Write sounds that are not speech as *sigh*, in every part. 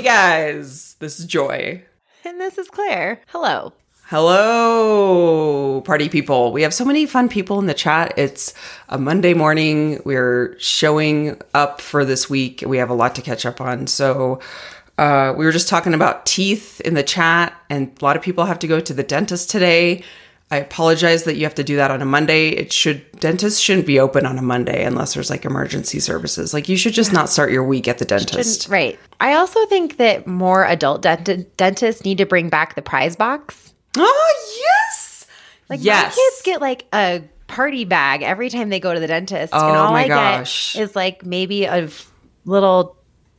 guys. This is Joy. And this is Claire. Hello. Hello, party people. We have so many fun people in the chat. It's a Monday morning. We're showing up for this week. We have a lot to catch up on. So, uh, we were just talking about teeth in the chat, and a lot of people have to go to the dentist today. I apologize that you have to do that on a Monday. It should dentists shouldn't be open on a Monday unless there's like emergency services. Like you should just not start your week at the dentist. Right. I also think that more adult dent- dentists need to bring back the prize box. Oh yes, Like yes. my kids get like a party bag every time they go to the dentist, and Oh all my I gosh. get is like maybe a little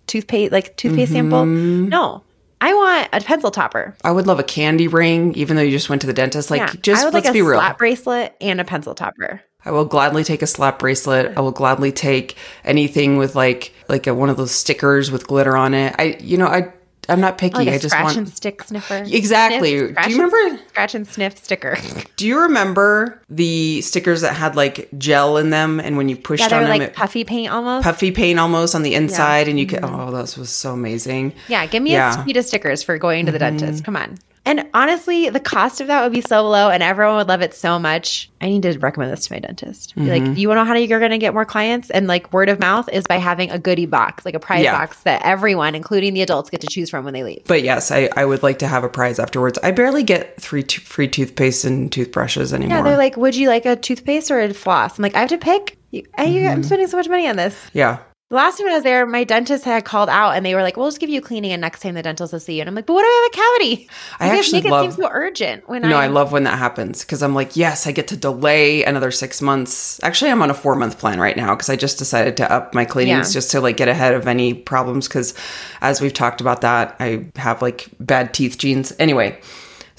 toothpaste, like toothpaste sample. Mm-hmm. No, I want a pencil topper. I would love a candy ring, even though you just went to the dentist. Like, yeah, just I would let's like a be real. slap bracelet and a pencil topper. I will gladly take a slap bracelet. I will gladly take anything with like like a, one of those stickers with glitter on it. I, you know, I I'm not picky. Like I just scratch want. and stick sniffer. Exactly. Sniff, Do you remember- scratch and sniff sticker? *laughs* Do you remember the stickers that had like gel in them, and when you pushed yeah, on them, like it puffy paint almost. puffy paint almost on the inside, and you could. Oh, that was so amazing. Yeah, give me Yeah. Mm-hmm. a suite of stickers for going to the dentist. Come on. And honestly, the cost of that would be so low and everyone would love it so much. I need to recommend this to my dentist. Mm-hmm. like, you want to know how you're going to get more clients? And like word of mouth is by having a goodie box, like a prize Yeah. box that everyone, including the adults, get to choose from when they leave. But yes, I, I would like to have a prize afterwards. I barely get three t- free toothpaste and toothbrushes anymore. Yeah, they're like, would you like a toothpaste or a floss? I'm like, I have to pick. I, Mm-hmm. I'm spending so much money on this. yeah. The last time I was there, my dentist had called out and they were like, we'll just give you a cleaning and next time the dentist will see you. And I'm like, but what if I have a cavity? I You actually make love- it seem so urgent when No, I, I love when that happens because I'm like, yes, I get to delay another six months. Actually, I'm on a four month plan right now because I just decided to up my cleanings Yeah. just to like get ahead of any problems. Because as we've talked about that, I have like bad teeth genes. Anyway,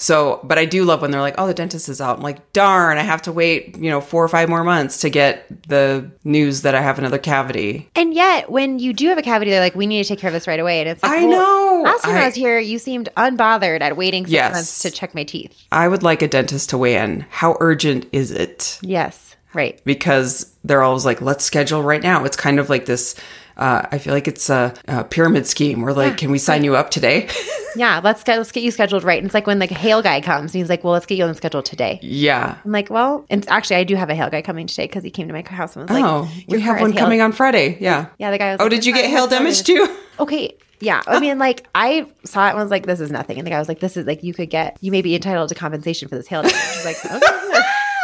so but I do love when they're like, oh, the dentist is out. I'm like, darn, I have to wait, you know, four or five more months to get the news that I have another cavity. And yet, when you do have a cavity, they're like, "We need to take care of this right away." And it's like, I well, know. Last time I, I- was here, you seemed unbothered at waiting six Yes. months to check my teeth. I would like a dentist to weigh in. How urgent is it? Yes, right. because they're always like, let's schedule right now. It's kind of like this. Uh, I feel like it's a, a pyramid scheme. We're like, can we sign you up today? *laughs* Yeah, let's get let's get you scheduled right. And it's like when the hail guy comes, and he's like, "Well, let's get you on the schedule today." yeah. I'm like, "Well," and actually, I do have a hail guy coming today because he came to my house and was like, oh, we have one coming on Friday. Yeah. Yeah, the guy was. Oh, like, did you get hail damage too? *laughs* Okay. Yeah. I mean, like, I saw it and was like, this is nothing. And the guy was like, this is like, you could get, you may be entitled to compensation for this hail damage. I was like, *laughs* okay.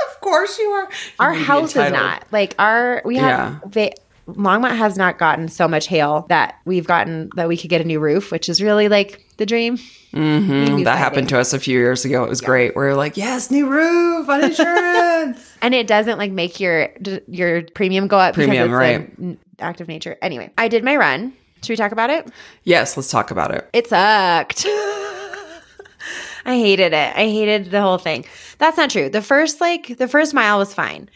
of course you are. You our house is not like our we have va- Longmont has not gotten so much hail that we've gotten that we could get a new roof, which is really like the dream. Mm, that happened to us a few years ago. It was great. We were like, yes, new roof on *laughs* insurance. and it doesn't like make your your premium go up Premium, because right. it's an act of nature. Anyway, I did my run. Should we talk about it? yes, let's talk about it. It sucked. *laughs* I hated it. I hated the whole thing. That's not true. The first like the first mile was fine.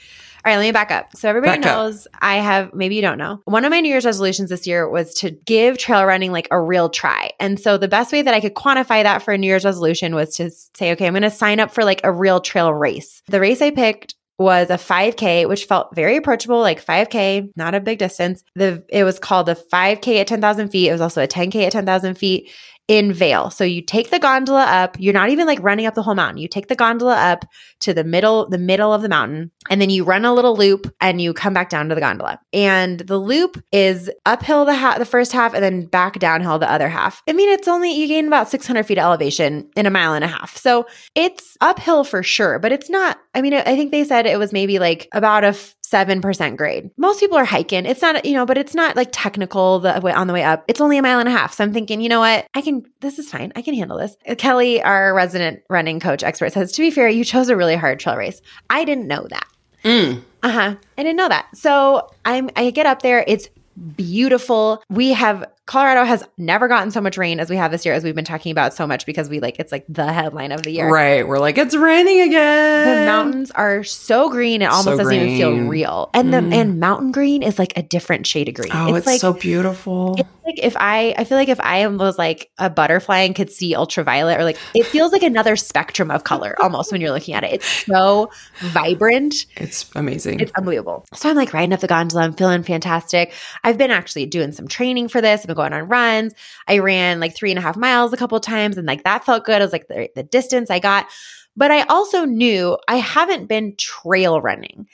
All right, let me back up. So everybody Back up. knows I have maybe you don't know. One of my New Year's resolutions this year was to give trail running like a real try. And so the best way that I could quantify that for a New Year's resolution was to say, okay, I'm going to sign up for like a real trail race. The race I picked was a 5K, which felt very approachable, like 5K, not a big distance. The it was called the 5K at 10,000 feet. It was also a 10K at 10,000 feet in Vail. So you take the gondola up. You're not even like running up the whole mountain. You take the gondola up to the middle, the middle of the mountain, and then you run a little loop and you come back down to the gondola. And the loop is uphill the ha- the first half and then back downhill the other half. I mean, it's only you gain about 600 feet of elevation in a mile and a half. So it's uphill for sure, but it's not. I mean, I think they said it was maybe like about a 7% grade. Most people are hiking. It's not, you know, but it's not like technical the way on the way up. It's only a mile and a half. So I'm thinking, you know what? I can, this is fine. I can handle this. Kelly, our resident running coach expert says, to be fair, you chose a really hard trail race. I didn't know that. Mm. Uh huh. I didn't know that. So I'm, I get up there. It's beautiful. We have Colorado has never gotten so much rain as we have this year, as we've been talking about so much because we like it's like the headline of the year. Right. We're like, it's raining again. The mountains are so green, it almost So doesn't even feel real. And the mm. and mountain green is like a different shade of green. Oh, it's, like so beautiful. it's like if I I feel like if I was like a butterfly and could see ultraviolet or like it feels like another spectrum of color *laughs* almost when you're looking at it. It's so vibrant. It's amazing. It's unbelievable. So I'm like riding up the gondola. I'm feeling fantastic. I've been actually doing some training for this. I've been going on runs. I ran like three and a half miles a couple times and like that felt good. I was like the, the distance I got. But I also knew I haven't been trail running.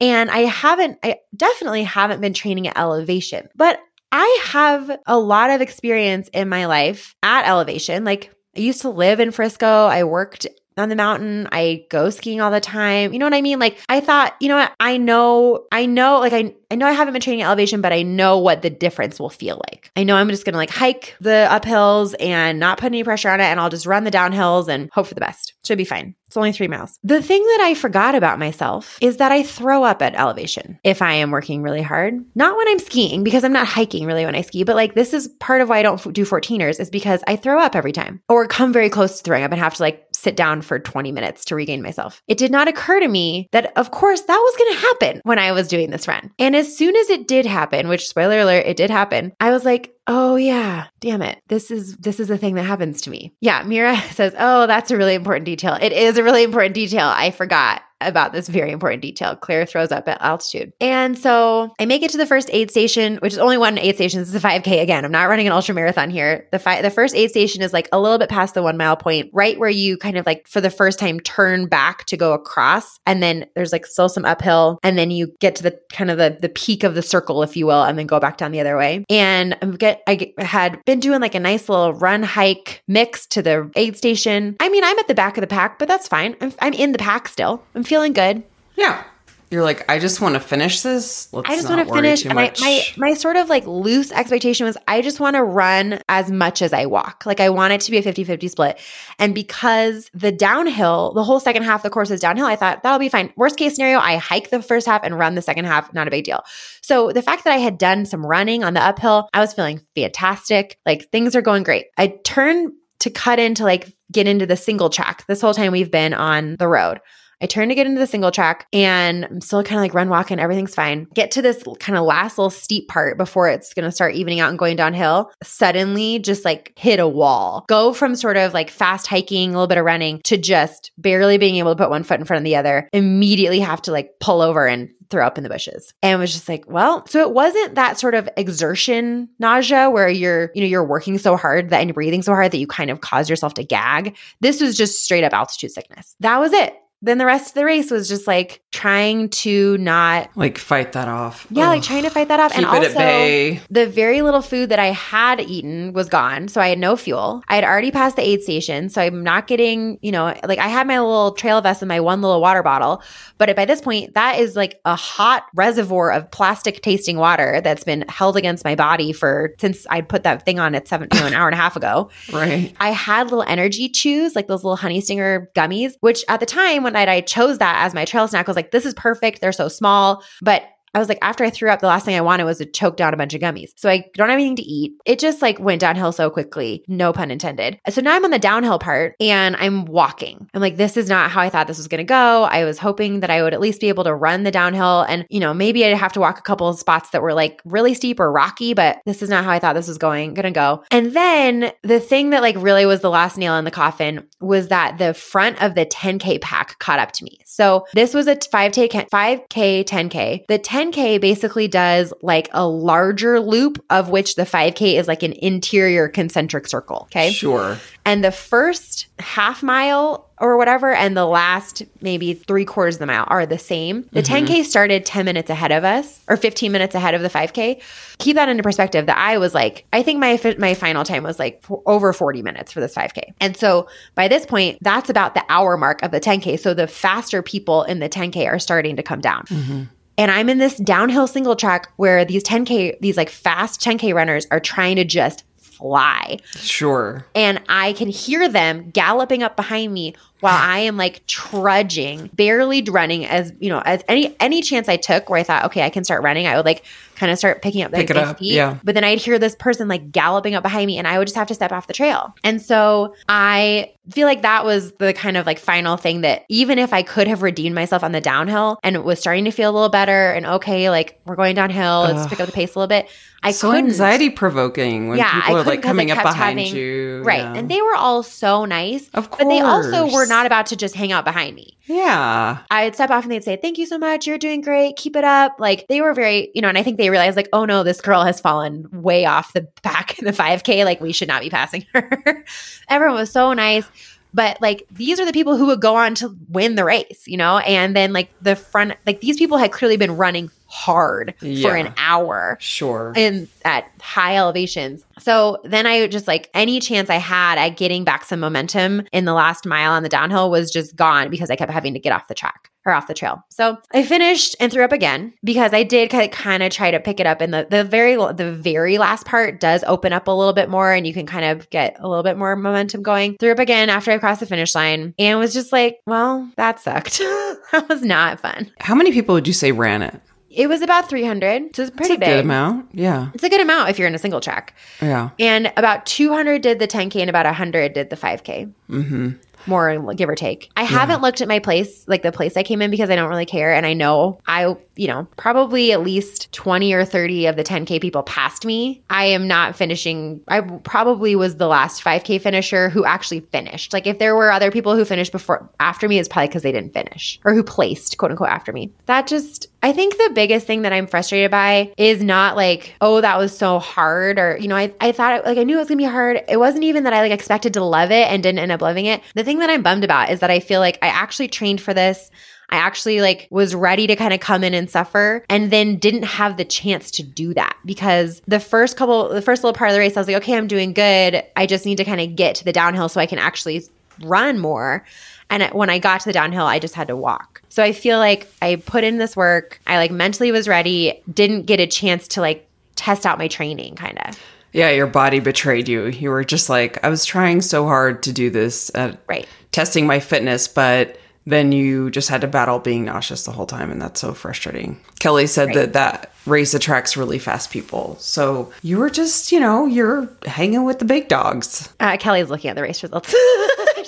And I haven't, I definitely haven't been training at elevation, but I have a lot of experience in my life at elevation. Like I used to live in Frisco. I worked on the mountain. I go skiing all the time. You know what I mean? Like I thought, you know what? I know, I know, like I, I know I haven't been training elevation, but I know what the difference will feel like. I know I'm just to like hike the uphills and not put any pressure on it. And I'll just run the downhills and hope for the best. Should be fine. It's only three miles. The thing that I forgot about myself is that I throw up at elevation if I am working really hard. Not when I'm skiing because I'm not hiking really when I ski, but like this is part of why I don't do 14ers is because I throw up every time or come very close to throwing up and have to like sit down for 20 minutes to regain myself. It did not occur to me that, of course, that was going to happen when I was doing this run. And as soon as it did happen, which spoiler alert, it did happen, I was like, oh yeah. Damn it. This is this is a thing that happens to me. Yeah mira *laughs* says oh that's a really important detail. It is a really important detail. I forgot about this very important detail. Claire throws up at altitude. And so I make it to the first aid station, which is only one aid station. This is a 5K again. I'm not running an ultra marathon here. The fi- the first aid station is like a little bit past the one mile point, right where you kind of like for the first time turn back to go across. And then there's like still some uphill. And then you get to the kind of the, the peak of the circle, if you will, and then go back down the other way. And I get I had been doing like a nice little run hike mix to the aid station. I mean, I'm at the back of the pack, but that's fine. I'm, I'm in the pack still. I'm feeling good. Yeah. You're like, I just want to finish this. Let's I just want to finish. And I, my my sort of like loose expectation was I just want to run as much as I walk. Like I want it to be a 50-50 split. And because the downhill, the whole second half of the course is downhill, I thought that'll be fine. Worst case scenario, I hike the first half and run the second half, not a big deal. So the fact that I had done some running on the uphill, I was feeling fantastic. Like things are going great. I turn to cut into like get into the single track this whole time we've been on the road. I turn to get into the single track and I'm still kind of like run walking, everything's fine. Get to this kind of last little steep part before it's going to start evening out and going downhill. Suddenly just like hit a wall. Go from sort of like fast hiking, a little bit of running to just barely being able to put one foot in front of the other. Immediately have to like pull over and throw up in the bushes. And was just like, well, so it wasn't that sort of exertion nausea where you're, you know, you're working so hard that and breathing so hard that you kind of cause yourself to gag. This was just straight up altitude sickness. That was it then the rest of the race was just like trying to not like fight that off. Yeah, Ugh. like trying to fight that off. Keep and also the very little food that I had eaten was gone. So I had no fuel. I had already passed the aid station. So I'm not getting, you know, like I had my little trail vest and my one little water bottle. But by this point, that is like a hot reservoir of plastic tasting water that's been held against my body for since I put that thing on at seven, you know, an hour and a half ago. *laughs* Right. I had little energy chews, like those little honey stinger gummies, which at the time when night I chose that as my trail snack. I was like, this is perfect. They're so small. But I was like, after I threw up, the last thing I wanted was to choke down a bunch of gummies. So I don't have anything to eat. It just like went downhill so quickly, no pun intended. So now I'm on the downhill part and I'm walking. I'm like, this is not how I thought this was going to go. I was hoping that I would at least be able to run the downhill and, you know, maybe I'd have to walk a couple of spots that were like really steep or rocky, but this is not how I thought this was going, going to go. And then the thing that like really was the last nail in the coffin was that the front of the 10K pack caught up to me. So this was a 5K, 5K, 10K. The 10 10K basically does like a larger loop of which the 5K is like an interior concentric circle. Okay. Sure. And the first half mile or whatever, and the last maybe three quarters of the mile are the same. The mm-hmm. 10K started 10 minutes ahead of us or 15 minutes ahead of the 5K. Keep that into perspective that I was like, I think my, my final time was like over 40 minutes for this 5K. And so by this point, that's about the hour mark of the 10K. So the faster people in the 10K are starting to come down. Mm-hmm. And I'm in this downhill single track where these 10K, these like fast 10K runners are trying to just fly. Sure. And I can hear them galloping up behind me while I am like trudging, barely running as, you know, as any any chance I took where I thought, okay, I can start running, I would like kind of start picking up Pick it up, feet. Yeah. But then I'd hear this person like galloping up behind me and I would just have to step off the trail. And so I feel like that was the kind of like final thing that even if I could have redeemed myself on the downhill and was starting to feel a little better and okay, like we're going downhill, let's Ugh. pick up the pace a little bit. I so couldn't. anxiety provoking when Yeah, people are like coming up behind having- you. Right. Yeah. And they were all so nice. of course. But they also were not about to just hang out behind me. Yeah. I'd step off and they'd say, Thank you so much. You're doing great. Keep it up. Like they were very, you know, and I think they realized, like, oh no, this girl has fallen way off the back in the 5K. Like we should not be passing *laughs* her. Everyone was so nice. But like these are the people who would go on to win the race, you know? And then like the front, like these people had clearly been running hard Yeah. for an hour Sure. in at high elevations. So then I just like any chance I had at getting back some momentum in the last mile on the downhill was just gone because I kept having to get off the track or off the trail. So I finished and threw up again because I did kind of try to pick it up and the the very the very last part does open up a little bit more and you can kind of get a little bit more momentum going. Threw up again after I crossed the finish line and was just like, well, that sucked. *laughs* that was not fun. How many people would you say ran it? It was about 300. So it's pretty a big. good amount. Yeah. It's a good amount if you're in a single track. Yeah. And about 200 did the 10K and about 100 did the 5K. Mm-hmm. More give or take. I haven't looked at my place, like the place I came in, because I don't really care. And I know I, you know, probably at least 20 or 30 of the 10K people passed me. I am not finishing. I probably was the last 5K finisher who actually finished. Like if there were other people who finished before, after me, it's probably because they didn't finish or who placed, quote unquote, after me. That just, I think the biggest thing that I'm frustrated by is not like, oh, that was so hard, or you know, I, I thought it, like I knew it was gonna be hard. It wasn't even that I like expected to love it and didn't end up loving it. The thing that I'm bummed about is that I feel like I actually trained for this. I actually like was ready to kind of come in and suffer and then didn't have the chance to do that because the first couple the first little part of the race I was like okay I'm doing good I just need to kind of get to the downhill so I can actually run more and when I got to the downhill, I just had to walk. So I feel like I put in this work. I like mentally was ready, didn't get a chance to like test out my training kind of. Yeah, your body betrayed you. You were just like, I was trying so hard to do this Right. testing my fitness, but then you just had to battle being nauseous the whole time, and that's so frustrating. Kelly said Right. that that race attracts really fast people. So you were just, you know, you're hanging with the big dogs. Uh, Kelly's looking at the race results.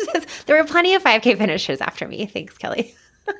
*laughs* there were plenty of 5K finishers after me. Thanks, Kelly. *laughs*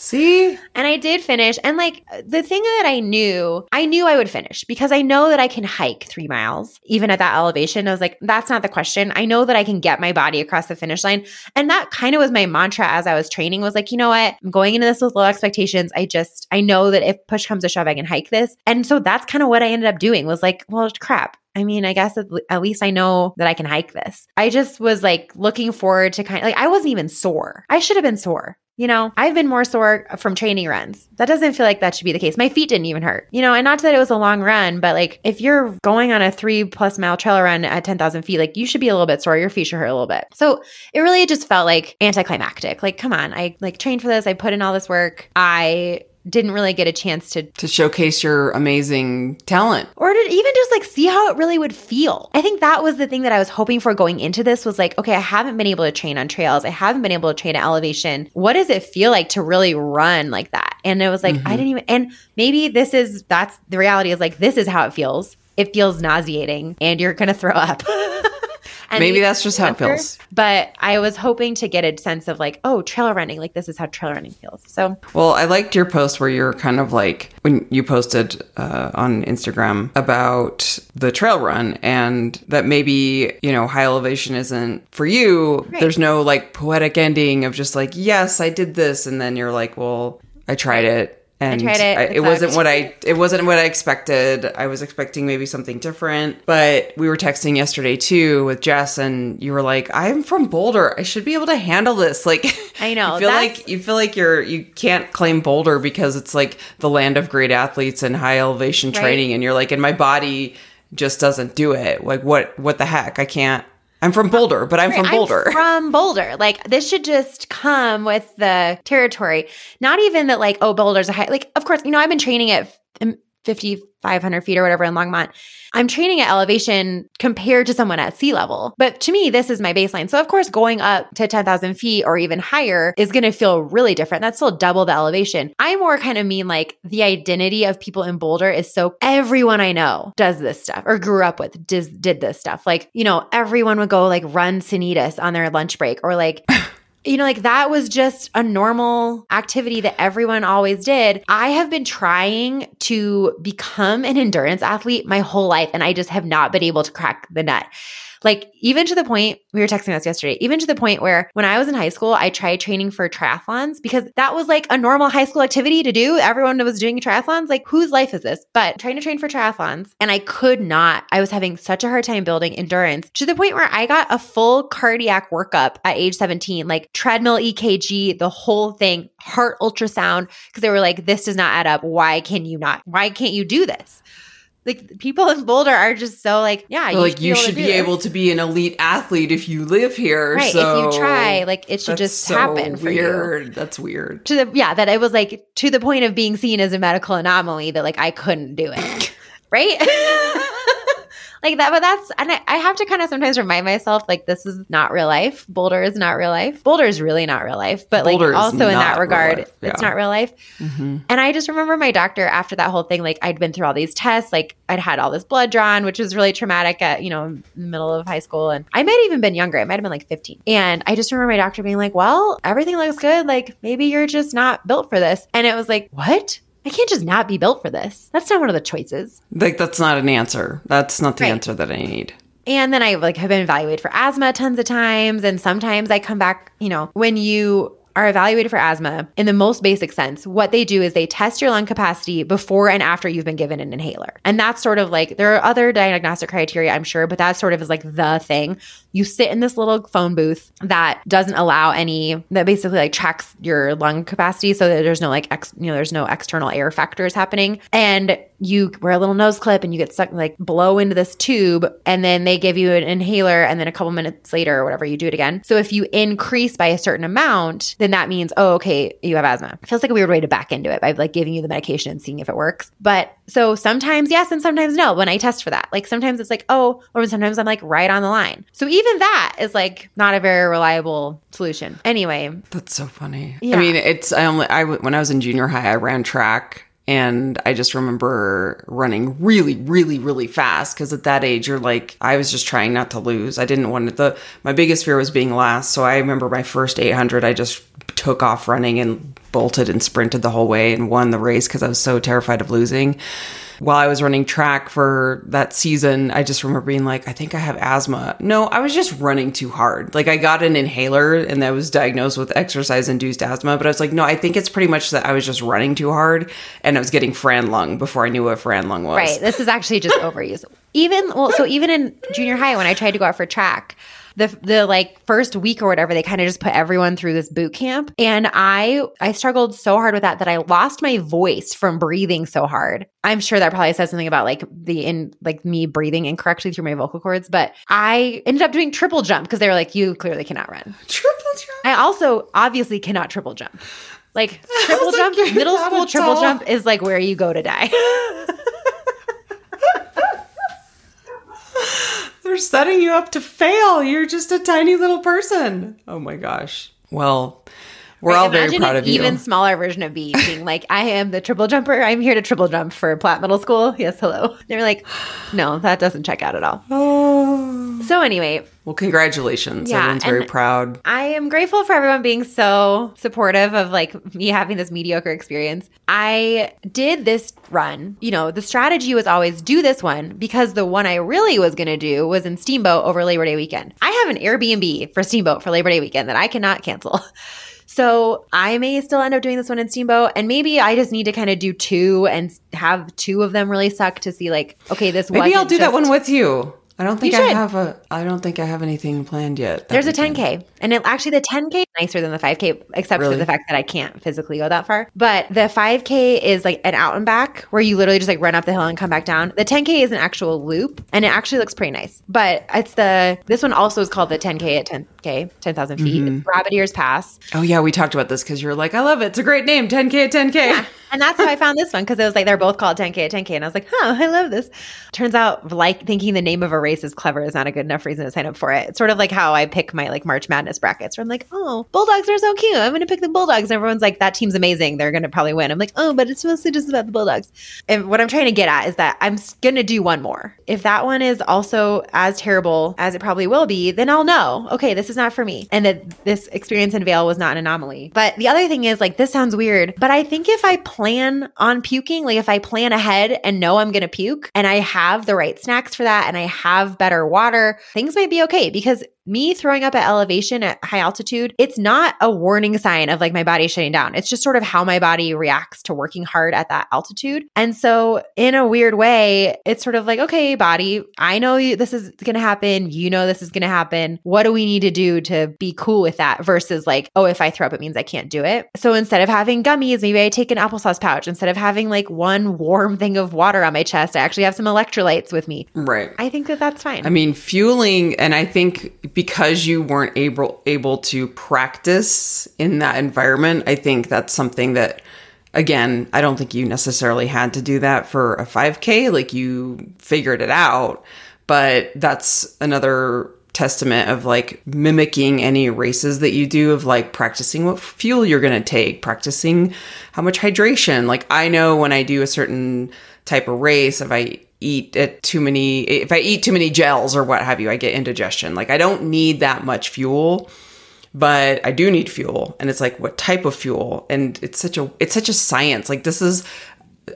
See? And I did finish. And like the thing that I knew, I knew I would finish because I know that I can hike three miles, even at that elevation. I was like, that's not the question. I know that I can get my body across the finish line. And that kind of was my mantra as I was training was like, you know what? I'm going into this with low expectations. I just, I know that if push comes to shove, I can hike this. And so that's kind of what I ended up doing was like, well, crap. I mean, I guess at, least I know that I can hike this. I just was like looking forward to kind of like, I wasn't even sore. I should have been sore. You know, I've been more sore from training runs. That doesn't feel like that should be the case. My feet didn't even hurt. You know, and not that it was a long run, but like if you're going on a three plus mile trail run at 10,000 feet, like you should be a little bit sore. Your feet should hurt a little bit. So it really just felt like anticlimactic. Like, come on, I like trained for this. I put in all this work. I didn't really get a chance to To showcase your amazing talent. or to even just like see how it really would feel. I think that was the thing that I was hoping for going into this was like, okay, I haven't been able to train on trails. I haven't been able to train at elevation. What does it feel like to really run like that? And it was like, I mm-hmm. didn't even, and maybe this is, that's the reality is like, this is how it feels. It feels nauseating and you're going to throw up. *laughs* And Maybe that's just how it feels. But I was hoping to get a sense of like, oh, trail running, like this is how trail running feels. So Well, I liked your post where you're kind of like when you posted uh, on Instagram about the trail run and that maybe, you know, high elevation isn't for you. Right. There's no like poetic ending of just like, yes, I did this. And then you're like, well, I tried it. And tried it, it wasn't what I it wasn't what I expected. I was expecting maybe something different. But we were texting yesterday too with Jess and you were like, I'm from Boulder. I should be able to handle this. Like *laughs* I know, you feel that's- like you feel like you're you can't claim Boulder because it's like the land of great athletes and high elevation Right. training and you're like and my body just doesn't do it. Like what what the heck? I can't I'm from Boulder, but I'm from I'm Boulder. from Boulder. Like this should just come with the territory. Not even that like, oh, Boulder's a high like of course, you know, I've been training at f- 5,500 feet or whatever in Longmont, I'm training at elevation compared to someone at sea level. But to me, this is my baseline. So, of course, going up to 10,000 feet or even higher is going to feel really different. That's still double the elevation. I more kind of mean like the identity of people in Boulder is so everyone I know does this stuff or grew up with did, did this stuff. Like, you know, everyone would go like run Sanitas on their lunch break or like *laughs* you know, like that was just a normal activity that everyone always did. I have been trying to become an endurance athlete my whole life, and I just have not been able to crack the nut. Like, even to the point, we were texting us yesterday, even to the point where when I was in high school, I tried training for triathlons because that was like a normal high school activity to do. Everyone was doing triathlons. Like, whose life is this? But trying to train for triathlons, and I could not. I was having such a hard time building endurance to the point where I got a full cardiac workup at age 17, like treadmill EKG, the whole thing, heart ultrasound, because they were like, this does not add up. Why can you not? Why can't you do this? Like people in Boulder are just so like, yeah, you like should you should be able to be an elite athlete if you live here. Right. So if you try, like it should just so happen for weird. you. That's weird. To the yeah, that it was like to the point of being seen as a medical anomaly that like I couldn't do it. *laughs* right? *laughs* like that but that's and I, I have to kind of sometimes remind myself like this is not real life. Boulder is not real life. Boulder is really not real life but Boulder like also in that regard life, it's not real life. Mhm. and i just remember my doctor after that whole thing like i'd been through all these tests like i'd had all this blood drawn which was really traumatic at you know in the middle of high school and i might have even been younger i might have been like 15 and i just remember my doctor being like well everything looks good like maybe you're just not built for this. And it was like what I can't just not be built for this. That's not one of the choices. Like that's not an answer. That's not the Right. answer that I need. And then I like have been evaluated for asthma tons of times. And sometimes I come back, you know, when you are evaluated for asthma in the most basic sense, what they do is they test your lung capacity before and after you've been given an inhaler. And that's sort of like there are other diagnostic criteria, I'm sure, but that sort of is like the thing. You sit in this little phone booth that doesn't allow any that basically like tracks your lung capacity so that there's no like ex, you know, there's no external air factors happening. And you wear a little nose clip and you get stuck like blow into this tube and then they give you an inhaler and then a couple minutes later or whatever you do it again. So if you increase by a certain amount, then that means oh okay, you have asthma. It feels like a weird way to back into it by like giving you the medication and seeing if it works. But so sometimes yes and sometimes no when I test for that. Like sometimes it's like oh or sometimes I'm like right on the line. So even that is like not a very reliable solution. Anyway, That's so funny. Yeah. I mean, it's I only I when I was in junior high, I ran track, and I just remember running really, really, really fast because at that age, you're like, I was just trying not to lose. I didn't want to. The my biggest fear was being last. So I remember my first 800, I just took off running and bolted and sprinted the whole way and won the race because I was so terrified of losing. While I was running track for that season, I just remember being like, I think I have asthma. No, I was just running too hard. Like I got an inhaler and I was diagnosed with exercise induced asthma, but I was like, no, I think it's pretty much that I was just running too hard and I was getting Fran lung before I knew what Fran lung was. Right. This is actually just *laughs* overuse. Even well, so even in junior high when I tried to go out for track, the the like first week or whatever, they kind of just put everyone through this boot camp. And I I struggled so hard with that that I lost my voice from breathing so hard. I'm sure that probably says something about like the in like me breathing incorrectly through my vocal cords, but I ended up doing triple jump because they were like, you clearly cannot run. Triple jump. I also obviously cannot triple jump. Like *laughs* triple jump, you're middle school triple all. jump is like where you go to die. *laughs* *laughs* They're setting you up to fail. You're just a tiny little person. Oh my gosh. Well, we're all very proud an of you. even smaller version of B being like, I am the triple jumper. I'm here to triple jump for Platt Middle School. Yes, hello. *laughs* They're like, no, that doesn't check out at all. oh. *sighs* So anyway, Well, congratulations. Yeah, Everyone's very proud. I am grateful for everyone being so supportive of like me having this mediocre experience. I did this run. You know, the strategy was always do this one because the one I really was going to do was in Steamboat over Labor Day weekend. I have an Airbnb for Steamboat for Labor Day weekend that I cannot cancel. *laughs* So I may still end up doing this one in Steamboat, and maybe I just need to kind of do two and have two of them really suck to see like, okay, this Maybe I'll do that one with you. I don't think I have a I don't think I have anything planned yet. There's a 10K. And it, actually, the 10K is nicer than the 5K, except Really? for the fact that I can't physically go that far. But the 5K is like an out and back where you literally just like run up the hill and come back down. The 10K is an actual loop and it actually looks pretty nice. But it's the, this one also is called the 10K at 10K, 10,000 feet. Mm-hmm. It's Rabbit Ears Pass. Oh yeah, we talked about this because you're like, I love it. It's a great name. 10k at 10k. And that's how I found this one because it was like they're both called 10K at 10K. And I was like, huh, I love this. Turns out, like thinking the name of a race is clever is not a good enough reason to sign up for it. It's sort of like how I pick my like March Madness brackets where I'm like, oh, Bulldogs are so cute. I'm going to pick the Bulldogs. And everyone's like, that team's amazing. They're going to probably win. I'm like, oh, but it's mostly just about the Bulldogs. And what I'm trying to get at is that I'm going to do one more. If that one is also as terrible as it probably will be, then I'll know, okay, this is not for me. And that this experience in Vail was not an anomaly. But the other thing is, like, this sounds weird, but I think if I plan on puking, like if I plan ahead and know I'm going to puke and I have the right snacks for that and I have better water, things might be okay because me throwing up at elevation at high altitude, it's not a warning sign of like my body shutting down. It's just sort of how my body reacts to working hard at that altitude. And so, in a weird way, it's sort of like, okay, body, I know this is going to happen. You know, this is going to happen. What do we need to do to be cool with that versus like, oh, if I throw up, it means I can't do it. So, instead of having gummies, maybe I take an applesauce pouch. Instead of having like one warm thing of water on my chest, I actually have some electrolytes with me. Right. I think that that's fine. I mean, fueling, and I think because you weren't able able to practice in that environment, I think that's something that, again, I don't think you necessarily had to do that for a 5K. Like you figured it out, but that's another testament of like mimicking any races that you do of like practicing what fuel you're going to take practicing how much hydration like i know when i do a certain type of race if i eat at too many if i eat too many gels or what have you i get indigestion. Like i don't need that much fuel but I do need fuel. And it's like what type of fuel? And it's such a it's such a science. Like this is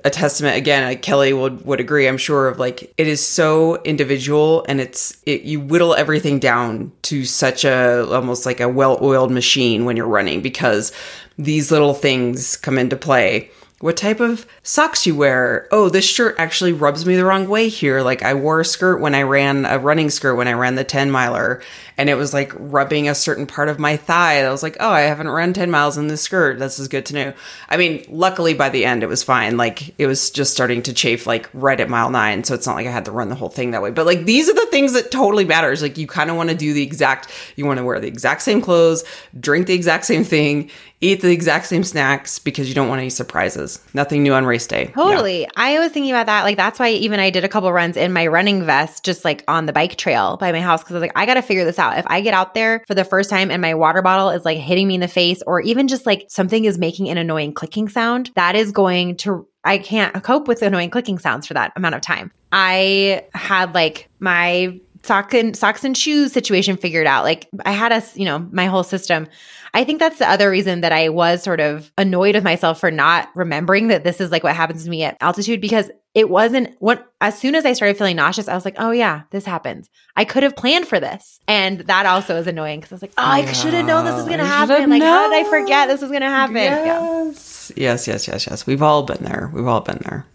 a testament. Again Kelly would would agree I'm sure of like it is so individual and it's it, you whittle everything down to such a almost like a well-oiled machine when you're running because these little things come into play what type of socks you wear. Oh, this shirt actually rubs me the wrong way here. Like I wore a skirt when I ran a running skirt when I ran the 10 miler and it was like rubbing a certain part of my thigh. I was like, oh, I haven't run 10 miles in this skirt. This is good to know. I mean, luckily by the end it was fine. Like it was just starting to chafe like right at mile nine. So it's not like I had to run the whole thing that way. But like these are the things that totally matters. Like you kind of want to do the exact, you want to wear the exact same clothes, drink the exact same thing, eat the exact same snacks because you don't want any surprises. Nothing new on race day. Yeah. Totally. I was thinking about that. Like, that's why even I did a couple runs in my running vest, just like on the bike trail by my house. Cause I was like, I got to figure this out. If I get out there for the first time and my water bottle is like hitting me in the face, or even just like something is making an annoying clicking sound, that is going to, I can't cope with annoying clicking sounds for that amount of time. I had like my sock and socks and shoes situation figured out. Like I had a, you know, my whole system. I think that's the other reason that I was sort of annoyed with myself for not remembering that this is like what happens to me at altitude because it wasn't what as soon as I started feeling nauseous, I was like, oh yeah, this happens. I could have planned for this. And that also is annoying because I was like, oh, I should have known this was gonna happen. Like, how did I known. forget this was gonna happen? Yeah. Yes. Yes, yes, yes, yes. We've all been there. We've all been there.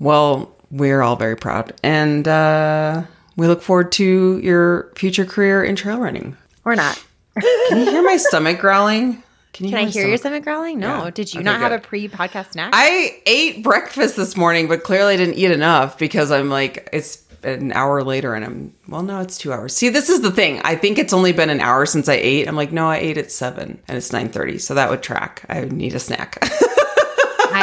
Well, we're all very proud. And uh, we look forward to your future career in trail running. Or not. *laughs* Can you hear my stomach growling? Can you Can I my hear your stomach growling? No. Yeah. Did you Okay, not have a pre-podcast snack? I ate breakfast this morning, but clearly I didn't eat enough because I'm like, it's an hour later and I'm, well, no, it's two hours. See, this is the thing. I think it's only been an hour since I ate. I'm like, no, I ate at seven and it's 9.30. So that would track. I would need a snack. *laughs*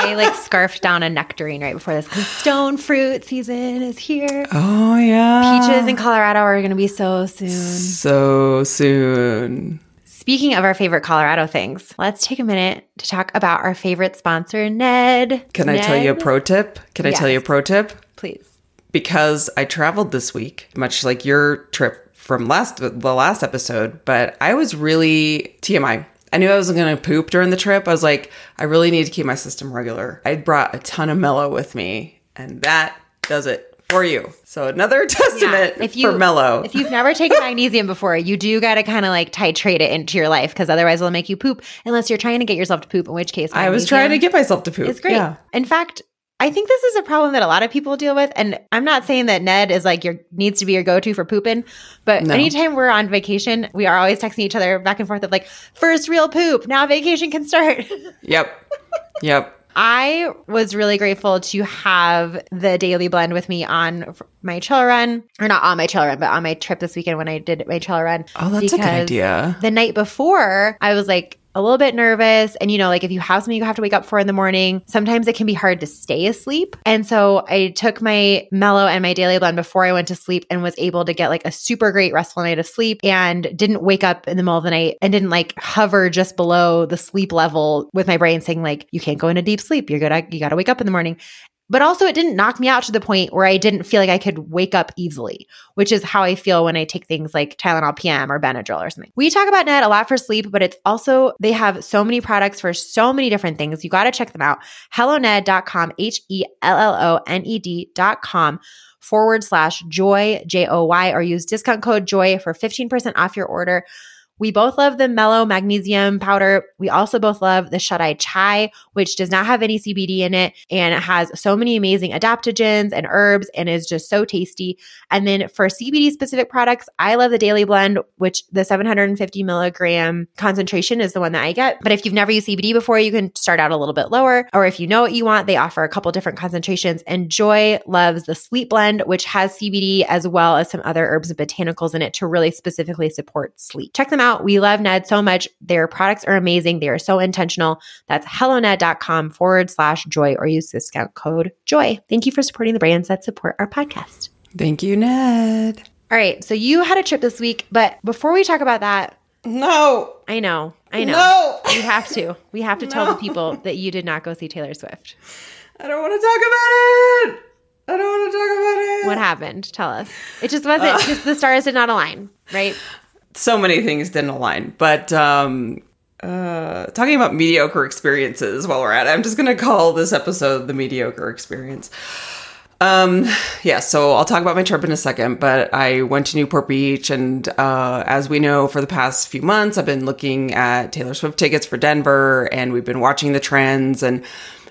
I like scarfed down a nectarine right before this. 'cause Stone fruit season is here. oh, yeah. Peaches in Colorado are going to be so soon. So soon. Speaking of our favorite Colorado things, let's take a minute to talk about our favorite sponsor, Ned. Can I tell you a pro tip? Can I tell you a pro tip? Please. Because I traveled this week, much like your trip from last the last episode, but I was really TMI. I knew I wasn't going to poop during the trip. I was like, I really need to keep my system regular. I brought a ton of Mellow with me, and that does it for you. So another *laughs* testament if you for Mellow. if you've never taken magnesium before, you do got to kind of like titrate it into your life because otherwise it'll make you poop unless you're trying to get yourself to poop. In which case, I was trying to get myself to poop. It's great. Yeah. In fact, I think this is a problem that a lot of people deal with. And I'm not saying that Ned is like your needs to be your go-to for pooping, but No. anytime we're on vacation, we are always texting each other back and forth of like, first real poop. Now vacation can start. *laughs* Yep. Yep. I was really grateful to have the daily blend with me on my trail run, or not on my trail run, but on my trip this weekend when I did my trail run. Oh, that's a good idea. The night before, I was like a little bit nervous. And, you know, like if you have something you have to wake up for in the morning, sometimes it can be hard to stay asleep. And so I took my mellow and my daily blend before I went to sleep and was able to get like a super great restful night of sleep and didn't wake up in the middle of the night and didn't like hover just below the sleep level with my brain saying, like, you can't go into deep sleep. You're good. You got to wake up in the morning. But also, it didn't knock me out to the point where I didn't feel like I could wake up easily, which is how I feel when I take things like Tylenol PM or Benadryl or something. We talk about Ned a lot for sleep, but it's also, they have so many products for so many different things. You got to check them out. HelloNed.com, H E L L O N E D.com forward slash joy, J O Y, or use discount code joy for 15% off your order. We both love the mellow magnesium powder. We also both love the shut eye chai, which does not have any CBD in it and it has so many amazing adaptogens and herbs and is just so tasty. And then for CBD specific products, I love the Daily Blend, which the 750 milligram concentration is the one that I get. But if you've never used CBD before, you can start out a little bit lower. Or if you know what you want, they offer a couple different concentrations. And Joy loves the Sleep Blend, which has CBD as well as some other herbs and botanicals in it to really specifically support sleep. Check them out. We love Ned so much. Their products are amazing. They are so intentional. That's helloned.com forward slash joy or use discount code joy. Thank you for supporting the brands that support our podcast. Thank you, Ned. All right. So you had a trip this week, but before we talk about that, No. I know, I know. No. We have to. We have to tell the people that you did not go see Taylor Swift. I don't want to talk about it. I don't want to talk about it. What happened? Tell us. It just wasn't, uh, just the stars did not align, right? So many things didn't align. But um, uh, talking about mediocre experiences while we're at it, I'm just going to call this episode the mediocre experience. Um, yeah, so I'll talk about my trip in a second, but I went to Newport Beach, and uh, as we know, for the past few months, I've been looking at Taylor Swift tickets for Denver, and we've been watching the trends. And,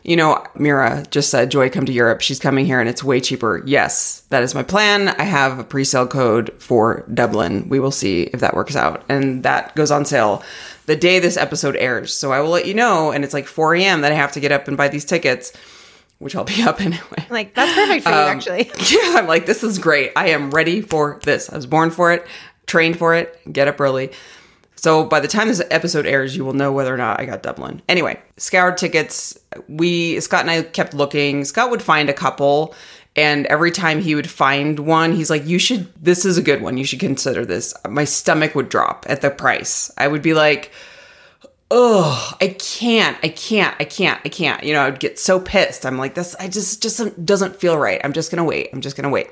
you know, Mira just said, Joy, come to Europe. She's coming here, and it's way cheaper. Yes, that is my plan. I have a pre sale code for Dublin. We will see if that works out. And that goes on sale the day this episode airs. So I will let you know, and it's like 4 a.m. that I have to get up and buy these tickets, which I'll be up *laughs* anyway. Like, that's perfect for you, Um, actually. *laughs* Yeah, I'm like, this is great. I am ready for this. I was born for it, trained for it, get up early. So by the time this episode airs, you will know whether or not I got Dublin. Anyway, scoured tickets. We Scott and I kept looking. Scott would find a couple, and every time he would find one, he's like, "You should. This is a good one. You should consider this." My stomach would drop at the price. I would be like, oh, I can't, I can't, I can't, I can't. You know, I'd get so pissed. I'm like, this, I just, just doesn't, doesn't feel right. I'm just gonna wait. I'm just gonna wait.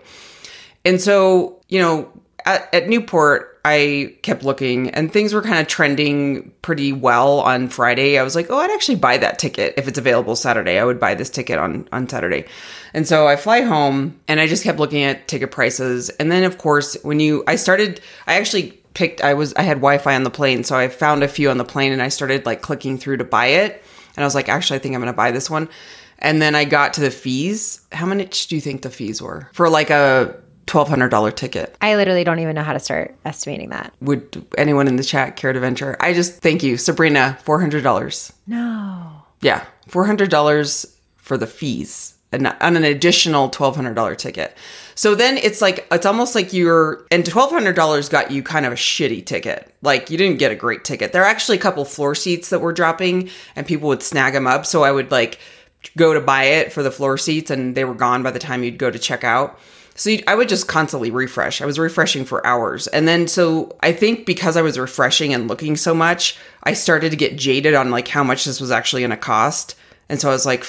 And so, you know, at, at Newport, I kept looking and things were kind of trending pretty well on Friday. I was like, oh, I'd actually buy that ticket if it's available Saturday. I would buy this ticket on, on Saturday. And so I fly home and I just kept looking at ticket prices. And then, of course, when you, I started, I actually picked, I was, I had Wi Fi on the plane. So I found a few on the plane and I started like clicking through to buy it. And I was like, actually, I think I'm going to buy this one. And then I got to the fees. How much do you think the fees were for like a $1,200 ticket? I literally don't even know how to start estimating that. Would anyone in the chat care to venture? I just thank you, Sabrina. Four hundred dollars. No. Yeah, four hundred dollars for the fees and on an additional twelve hundred dollar ticket. So then it's like it's almost like you're and twelve hundred dollars got you kind of a shitty ticket. Like you didn't get a great ticket. There are actually a couple floor seats that were dropping, and people would snag them up. So I would like go to buy it for the floor seats, and they were gone by the time you'd go to check out. So I would just constantly refresh. I was refreshing for hours. And then so I think because I was refreshing and looking so much, I started to get jaded on like how much this was actually going to cost. And so I was like,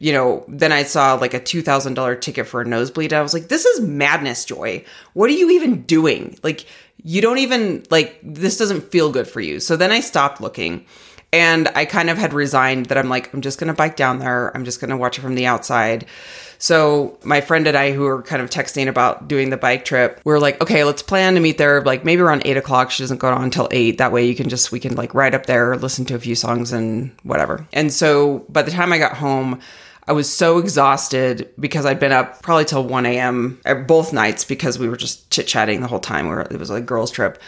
you know, then I saw like a $2,000 ticket for a nosebleed. I was like, this is madness, Joy. What are you even doing? Like, you don't even, like, this doesn't feel good for you. So then I stopped looking. And I kind of had resigned that I'm like, I'm just going to bike down there. I'm just going to watch it from the outside. So my friend and I, who were kind of texting about doing the bike trip, we were like, okay, let's plan to meet there like maybe around eight o'clock. She doesn't go on until eight. That way you can just we can like ride up there, listen to a few songs and whatever. And so by the time I got home, I was so exhausted because I'd been up probably till 1 a.m. Uh, both nights because we were just chit chatting the whole time. We were, it was like girls' trip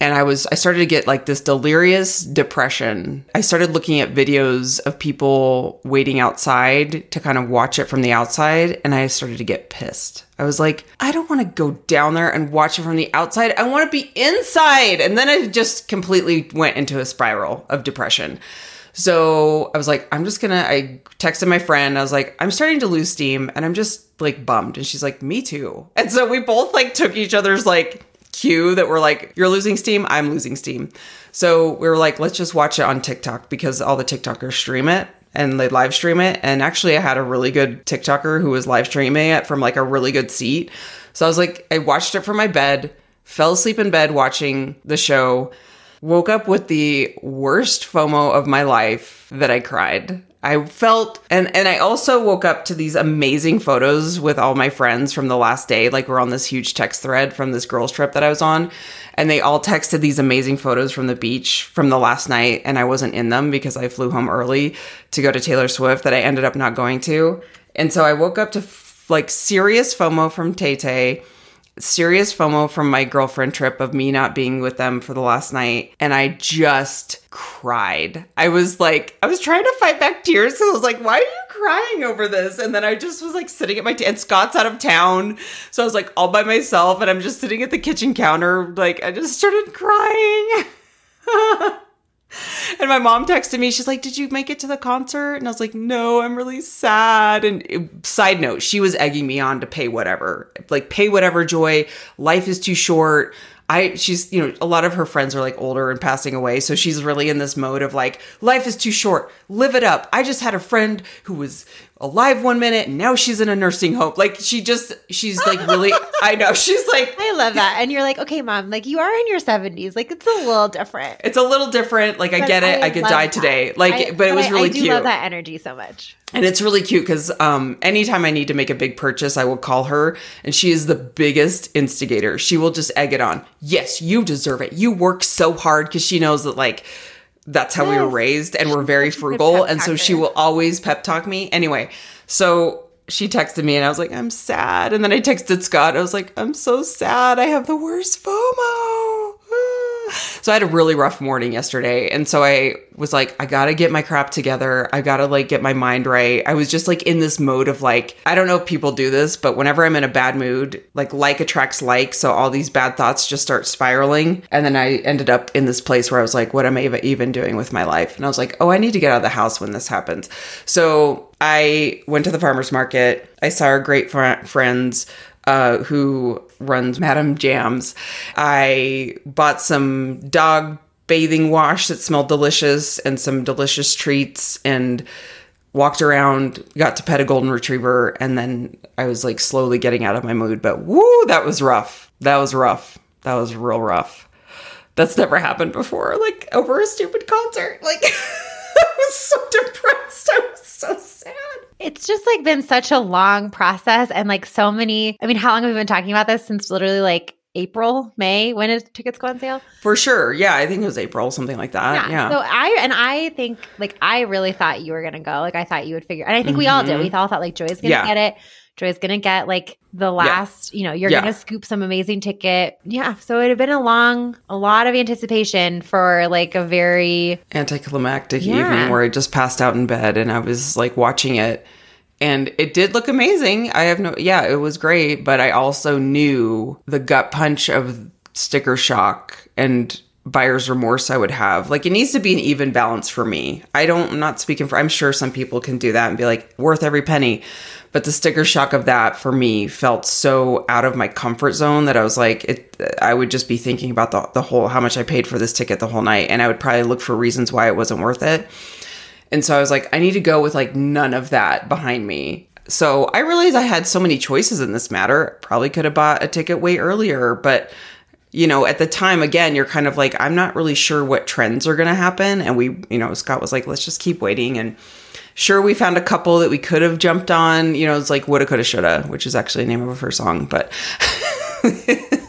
and I was I started to get like this delirious depression. I started looking at videos of people waiting outside to kind of watch it from the outside and I started to get pissed. I was like, I don't want to go down there and watch it from the outside. I want to be inside. And then I just completely went into a spiral of depression. So I was like, I'm just gonna. I texted my friend. I was like, I'm starting to lose steam, and I'm just like bummed. And she's like, Me too. And so we both like took each other's like cue that we're like, you're losing steam, I'm losing steam. So we were like, let's just watch it on TikTok because all the TikTokers stream it and they live stream it. And actually, I had a really good TikToker who was live streaming it from like a really good seat. So I was like, I watched it from my bed, fell asleep in bed watching the show, woke up with the worst FOMO of my life that I cried. I felt and and I also woke up to these amazing photos with all my friends from the last day. Like we're on this huge text thread from this girls trip that I was on, and they all texted these amazing photos from the beach from the last night, and I wasn't in them because I flew home early to go to Taylor Swift that I ended up not going to. And so I woke up to f- like serious FOMO from Tay Tay serious FOMO from my girlfriend trip of me not being with them for the last night. And I just cried. I was like, I was trying to fight back tears because I was like, why are you crying over this? And then I just was like sitting at my, t- and Scott's out of town. So I was like all by myself and I'm just sitting at the kitchen counter. Like I just started crying. *laughs* *laughs* And my mom texted me. She's like, "Did you make it to the concert?" And I was like, "No, I'm really sad." And it, side note, she was egging me on to pay whatever, like pay whatever. Joy, life is too short. I she's you know a lot of her friends are like older and passing away, so she's really in this mode of like life is too short, live it up. I just had a friend who was alive one minute and now she's in a nursing home. Like she just she's like really I know she's like I love that. And you're like, okay, mom, like you are in your 70s, like it's a little different. It's a little different. Like I get it. I, could die love today. Like, I- but it was I- really I do cute. love that energy so much. And it's really cute because um, anytime I need to make a big purchase, I will call her, and she is the biggest instigator. She will just egg it on. Yes, you deserve it. You work so hard because she knows that like that's how we were raised, and we're very such a good frugal, and so she will always pep talk me. Anyway, so she texted me, and I was like, I'm sad, and then I texted Scott. I was like, I'm so sad. I have the worst FOMO. So I had a really rough morning yesterday. And so I was like, I gotta get my crap together. I gotta like get my mind right. I was just like in this mode of like, I don't know if people do this, but whenever I'm in a bad mood, like like attracts like. So all these bad thoughts just start spiraling. And then I ended up in this place where I was like, what am I even doing with my life? And I was like, oh, I need to get out of the house when this happens. So I went to the farmer's market. I saw our great fr- friends uh, who runs Madame Jams. I bought some dog bathing wash that smelled delicious and some delicious treats and walked around, got to pet a golden retriever, and then I was like slowly getting out of my mood. But woo, that was rough. That was rough. That was real rough. That's never happened before, like over a stupid concert. Like, *laughs* I was so depressed. I was so sad. It's just like been such a long process and like so many. I mean, how long have we been talking about this since literally like April, May when did tickets go on sale? For sure. Yeah, I think it was April, something like that. Yeah. So I and I think like I really thought you were gonna go. Like I thought you would figure, and I think we all did. We all thought like Joy's gonna Mm-hmm. Yeah. get it. Joy's gonna get like the last. You know, you're Yeah. gonna scoop some amazing ticket. Yeah. So it had been a long, a lot of anticipation for like a very anticlimactic Yeah. evening where I just passed out in bed and I was like watching it. And it did look amazing. I have no, yeah, it was great. But I also knew the gut punch of sticker shock and buyer's remorse I would have. Like it needs to be an even balance for me. I don't, I'm not speaking for, I'm sure some people can do that and be like, worth every penny. But the sticker shock of that for me felt so out of my comfort zone that I was like, it, I would just be thinking about the, the whole, how much I paid for this ticket the whole night. And I would probably look for reasons why it wasn't worth it. And so I was like, I need to go with like none of that behind me. So I realized I had so many choices in this matter. Probably could have bought a ticket way earlier, but you know, at the time, again, you're kind of like, I'm not really sure what trends are going to happen. And we, you know, Scott was like, let's just keep waiting. And sure, we found a couple that we could have jumped on. You know, it's like woulda, coulda, shoulda, which is actually the name of her song. But *laughs*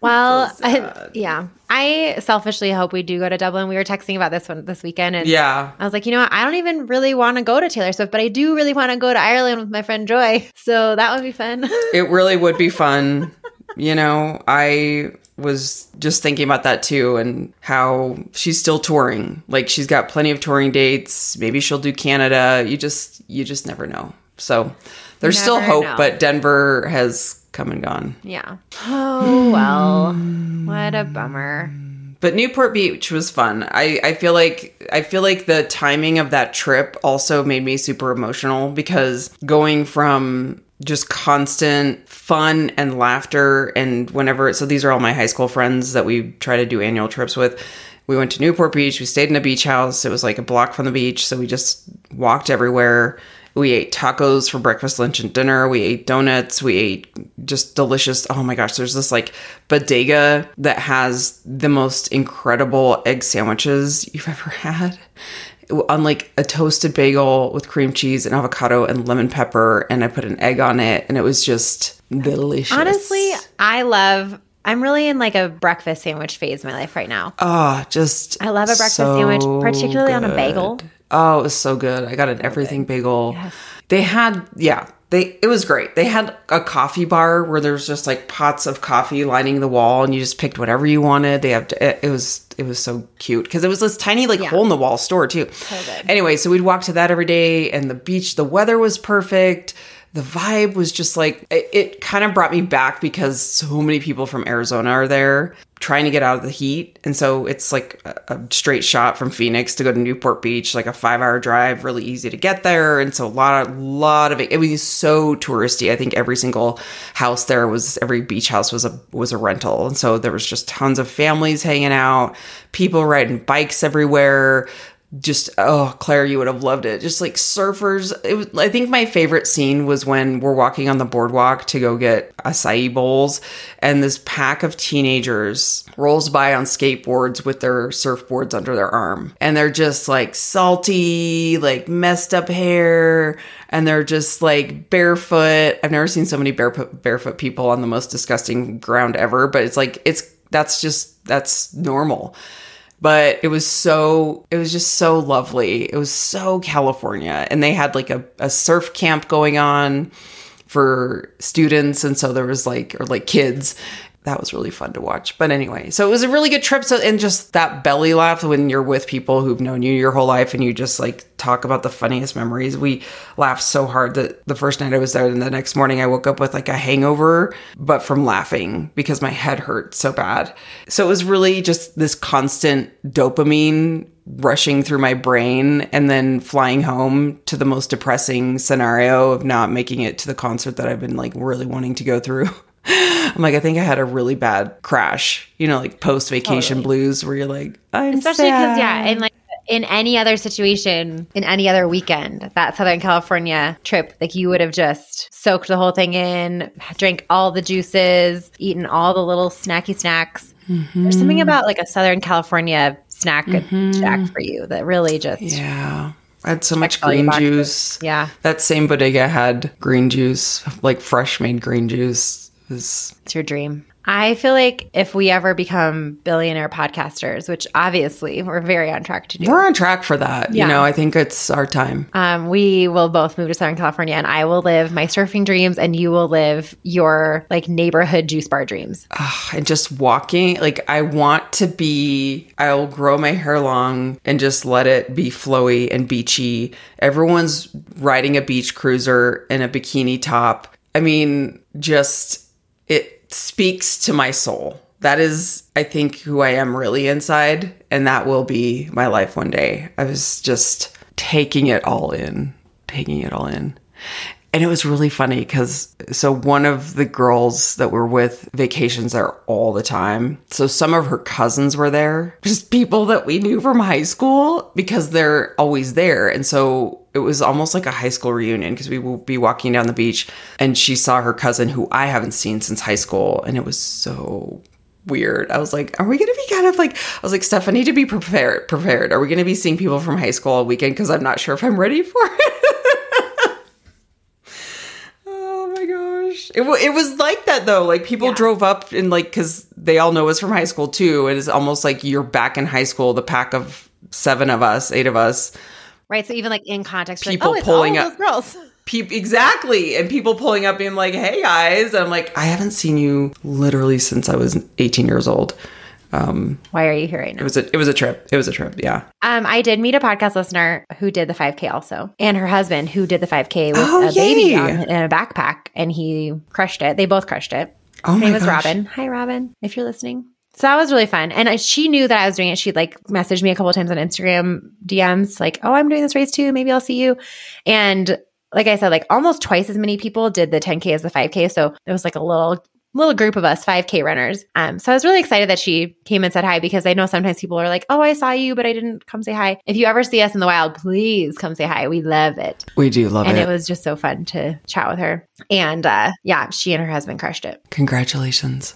well, I, yeah. I selfishly hope we do go to Dublin. We were texting about this one this weekend, and Yeah. I was like, you know what? I don't even really want to go to Taylor Swift, but I do really want to go to Ireland with my friend Joy. *laughs* So that would be fun. *laughs* It really would be fun. You know, I was just thinking about that too and how she's still touring. Like she's got plenty of touring dates. Maybe she'll do Canada. You just you just never know. So there's still hope, know. but Denver has come and gone. yeah. Oh well. What a bummer. But Newport Beach was fun. I, I feel like I feel like the timing of that trip also made me super emotional because going from just constant fun and laughter and whenever so these are all my high school friends that we try to do annual trips with. We went to Newport Beach, we stayed in a beach house. It was like a block from the beach, so we just walked everywhere. We ate tacos for breakfast, lunch, and dinner. We ate donuts. We ate just delicious. Oh my gosh, there's this like bodega that has the most incredible egg sandwiches you've *laughs* ever had. On like a toasted bagel with cream cheese and avocado and lemon pepper, and I put an egg on it, and it was just delicious. Honestly, I love. I'm really in like a breakfast sandwich phase in my life right now. oh, just I love a breakfast so sandwich, particularly on a bagel. Oh, it was so good. I got an everything bagel. They had, yeah, they it was great. They had a coffee bar where there's just like pots of coffee lining the wall, and you just picked whatever you wanted. They have, it, it was it was so cute because it was this tiny like hole in the wall store too. good. Anyway, so we'd walk to that every day, and the beach, the weather was perfect. The vibe was just like it, it kind of brought me back because so many people from Arizona are there trying to get out of the heat. And so it's like a, a straight shot from Phoenix to go to Newport Beach, like a five hour drive, really easy to get there. And so a lot of, lot of it, it was so touristy. I think every single house there was, every beach house was a, was a rental. And so there was just tons of families hanging out, people riding bikes everywhere just oh claire you would have loved it. Just like surfers. Was, i think my favorite scene was when we're walking on the boardwalk to go get acai bowls and this pack of teenagers rolls by on skateboards with their surfboards under their arm. And they're just like salty like messed up hair and they're just like barefoot. I've never seen so many barefoot barefoot people on the most disgusting ground ever but it's like it's that's just that's normal but it was so it was just so lovely. It was so california. And they had like a, a surf camp going on for students. And so there was like or like kids that was really fun to watch. But anyway so it was a really good trip. So and just that belly laugh when you're with people who've known you your whole life and you just like talk about the funniest memories. We laughed so hard that the first night i was there and the next morning i woke up with like a hangover but from laughing because my head hurt so bad. So it was really just this constant dopamine rushing through my brain and then flying home to the most depressing scenario of not making it to the concert that I've been like really wanting to go through. *laughs* I'm like, I think I had a really bad crash, you know, like post vacation blues where you're like, I'm Especially because, yeah, in like in any other situation, in any other weekend, that Southern California trip, like you would have just soaked the whole thing in, drank all the juices, eaten all the little snacky snacks. There's mm-hmm. something about like a Southern California snack shack mm-hmm. for you that really just yeah. I had so much green juice. Yeah. That same bodega had green juice, like fresh made green juice. It It's your dream. I feel like if we ever become billionaire podcasters, which obviously we're very on track to do, we're on track for that. Yeah. You know, I think it's our time. um, we will both move to Southern California and I will live my surfing dreams and you will live your like neighborhood juice bar dreams. and just walking like i want to be i'll grow my hair long and just let it be flowy and beachy everyone's riding a beach cruiser in a bikini top i mean just it speaks to my soul that is i think who i am really inside and that will be my life one day i was just taking it all in taking it all in and it was really funny because so one of the girls that were with vacations there all the time. So some of her cousins were there, just people that we knew from high school because they're always there. And so it was almost like a high school reunion because we will be walking down the beach and she saw her cousin who I haven't seen since high school. And it was so weird. I was like, are we going to be kind of like, I was like, Steph, I need to be prepared. Prepared. Are we going to be seeing people from high school all weekend? Because I'm not sure if I'm ready for it. *laughs* Oh my gosh. It, w- it was like that though. Like people Yeah. drove up and like, cause they all know us from high school too. And it's almost like you're back in high school, the pack of seven of us, eight of us. Right. So even like in context, People like, oh, pulling up- those girls. *laughs* Peop exactly. And people pulling up being like, hey guys. And I'm like, I haven't seen you literally since I was 18 years old. Um, Why are you here right now? it was a, it was a trip. It was a trip. Yeah. Um, I did meet a podcast listener who did the 5K also, and her husband who did the 5K with Oh, a baby yay. on, in a backpack, and he crushed it. They both crushed it. Oh Her my name was. Robin. Hi, Robin, if you're listening. So that was really fun. And I, she knew that I was doing it. She'd like messaged me a couple times on Instagram DMs, like, oh, I'm doing this race too. Maybe I'll see you. And like I said, like almost twice as many people did the 10K as the 5K. So it was like a little little group of us 5k runners um so i was really excited that she came and said hi because i know sometimes people are like oh i saw you but i didn't come say hi if you ever see us in the wild please come say hi we love it We do love and it. And it was just so fun to chat with her and uh yeah she and her husband crushed it Congratulations.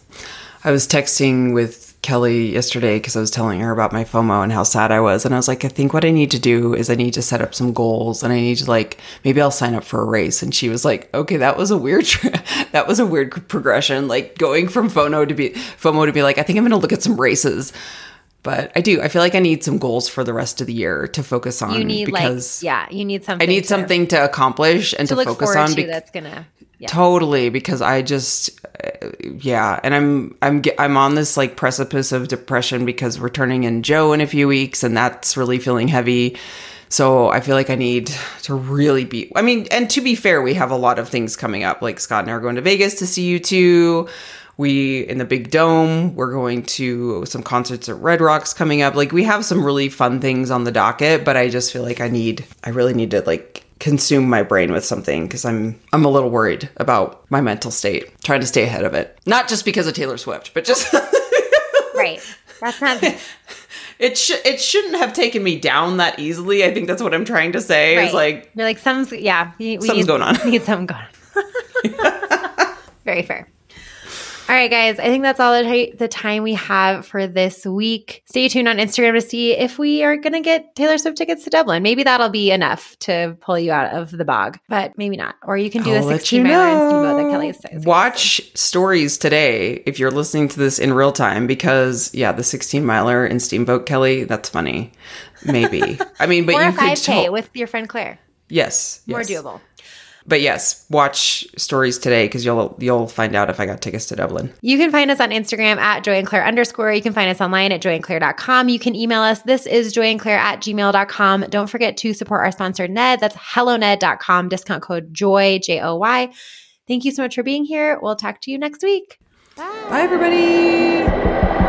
I was texting with Kelly yesterday because I was telling her about my FOMO and how sad I was. And I was like, I think what I need to do is I need to set up some goals and I need to like, maybe I'll sign up for a race. And she was like, okay, that was a weird, *laughs* that was a weird progression. Like going from FOMO to be, FOMO to be like, I think I'm going to look at some races. But I do. I feel like I need some goals for the rest of the year to focus on. you need because like yeah you need something I need to- something to accomplish and to to, look focus on. to bec- that's gonna yeah Totally, because I just, uh, yeah, and I'm I'm I'm on this like precipice of depression because we're turning in Joe in a few weeks, and that's really feeling heavy. So I feel like I need to really be. I mean, and to be fair, we have a lot of things coming up. Like Scott and I are going to Vegas to see U2. We in the big dome. We're going to some concerts at Red Rocks coming up. Like we have some really fun things on the docket, but I just feel like I need. I really need to like consume my brain with something because I'm I'm a little worried about my mental state. Trying to stay ahead of it, not just because of Taylor Swift, but just *laughs* right that's not *laughs* it should it shouldn't have taken me down that easily. I think that's what I'm trying to say. Is like you're like some yeah we, we Something's need, going on. *laughs* need something going on very fair all right, guys. I think that's all the, time we have for this week. Stay tuned on Instagram to see if we are going to get Taylor Swift tickets to Dublin. Maybe that'll be enough to pull you out of the bog, but maybe not. Or you can do I'll a 16 you miler in Steamboat that. Kelly says. Watch stories today if you're listening to this in real time because yeah, the 16 miler in Steamboat Kelly, that's funny. Maybe. *laughs* I mean, but Or you a could 5K tell- with your friend Claire. yes, More yes. doable. But yes, watch stories today because you'll you'll find out if I got tickets to Dublin. You can find us on Instagram at Joy and Claire underscore. You can find us online at joyandclaire.com. You can email us. This is joyandclaire at gmail.com. Don't forget to support our sponsor, Ned. That's helloned.com. Discount code JOY, J O Y. Thank you so much for being here. We'll talk to you next week. Bye everybody.